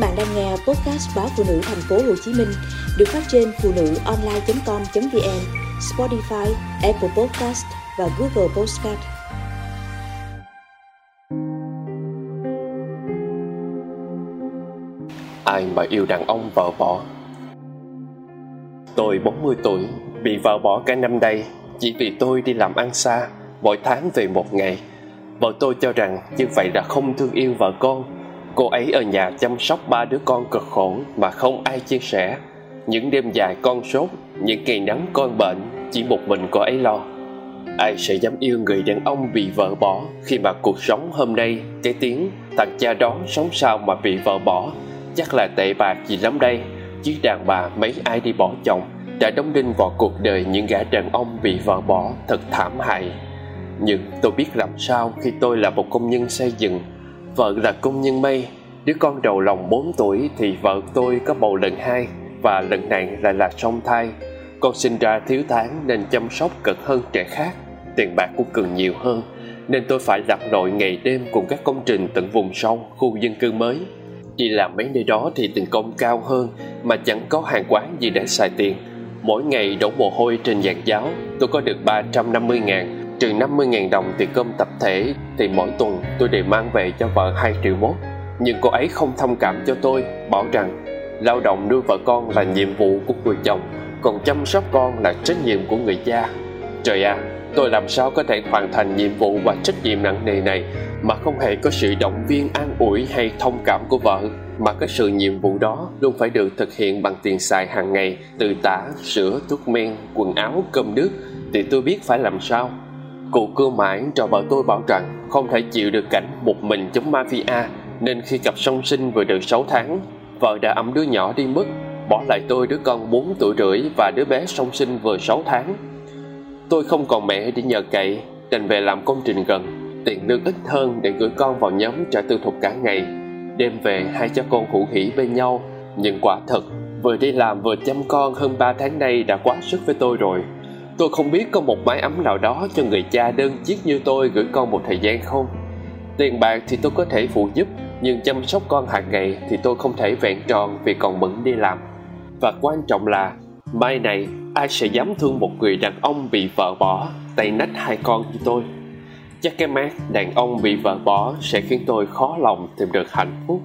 bạn đang nghe podcast báo phụ nữ thành phố Hồ Chí Minh được phát trên phụ nữ online.com.vn, Spotify, Apple Podcast và Google Podcast. Ai mà yêu đàn ông vợ bỏ Tôi 40 tuổi, bị vợ bỏ cả năm đây chỉ vì tôi đi làm ăn xa, mỗi tháng về một ngày. Vợ tôi cho rằng như vậy là không thương yêu vợ con Cô ấy ở nhà chăm sóc ba đứa con cực khổ mà không ai chia sẻ. Những đêm dài con sốt, những ngày nắng con bệnh, chỉ một mình cô ấy lo. Ai sẽ dám yêu người đàn ông bị vợ bỏ khi mà cuộc sống hôm nay cái tiếng thằng cha đó sống sao mà bị vợ bỏ chắc là tệ bạc gì lắm đây chứ đàn bà mấy ai đi bỏ chồng đã đóng đinh vào cuộc đời những gã đàn ông bị vợ bỏ thật thảm hại nhưng tôi biết làm sao khi tôi là một công nhân xây dựng Vợ là công nhân may Đứa con đầu lòng 4 tuổi thì vợ tôi có bầu lần hai Và lần này lại là song thai. Con sinh ra thiếu tháng nên chăm sóc cực hơn trẻ khác Tiền bạc cũng cần nhiều hơn Nên tôi phải lặn lội ngày đêm cùng các công trình tận vùng sâu, khu dân cư mới. Đi làm mấy nơi đó thì tiền công cao hơn Mà chẳng có hàng quán gì để xài tiền. Mỗi ngày đổ mồ hôi trên giàn giáo Tôi có được 350 ngàn trừ 50.000 đồng tiền cơm tập thể thì mỗi tuần tôi đều mang về cho vợ 2 triệu mốt. Nhưng cô ấy không thông cảm cho tôi, bảo rằng lao động nuôi vợ con là nhiệm vụ của người chồng, còn chăm sóc con là trách nhiệm của người cha. Trời ạ, à, tôi làm sao có thể hoàn thành nhiệm vụ và trách nhiệm nặng nề này mà không hề có sự động viên an ủi hay thông cảm của vợ mà cái sự nhiệm vụ đó luôn phải được thực hiện bằng tiền xài hàng ngày từ tả, sữa, thuốc men, quần áo, cơm nước thì tôi biết phải làm sao Cụ cưa mãi cho vợ tôi bảo rằng không thể chịu được cảnh một mình chống mafia nên khi cặp song sinh vừa được 6 tháng, vợ đã ẵm đứa nhỏ đi mất, bỏ lại tôi đứa con 4 tuổi rưỡi và đứa bé song sinh vừa 6 tháng. Tôi không còn mẹ để nhờ cậy, đành về làm công trình gần, tiền lương ít hơn để gửi con vào nhóm trả tư thục cả ngày. Đêm về hai cha con hủ hỉ bên nhau, nhưng quả thật, vừa đi làm vừa chăm con hơn 3 tháng nay đã quá sức với tôi rồi Tôi không biết có một mái ấm nào đó cho người cha đơn chiếc như tôi gửi con một thời gian không. Tiền bạc thì tôi có thể phụ giúp, Nhưng chăm sóc con hàng ngày thì tôi không thể vẹn tròn vì còn bận đi làm. Và quan trọng là, Mai này, ai sẽ dám thương một người đàn ông bị vợ bỏ, Tay nách hai con như tôi? Chắc cái mát đàn ông bị vợ bỏ sẽ khiến tôi khó lòng tìm được hạnh phúc.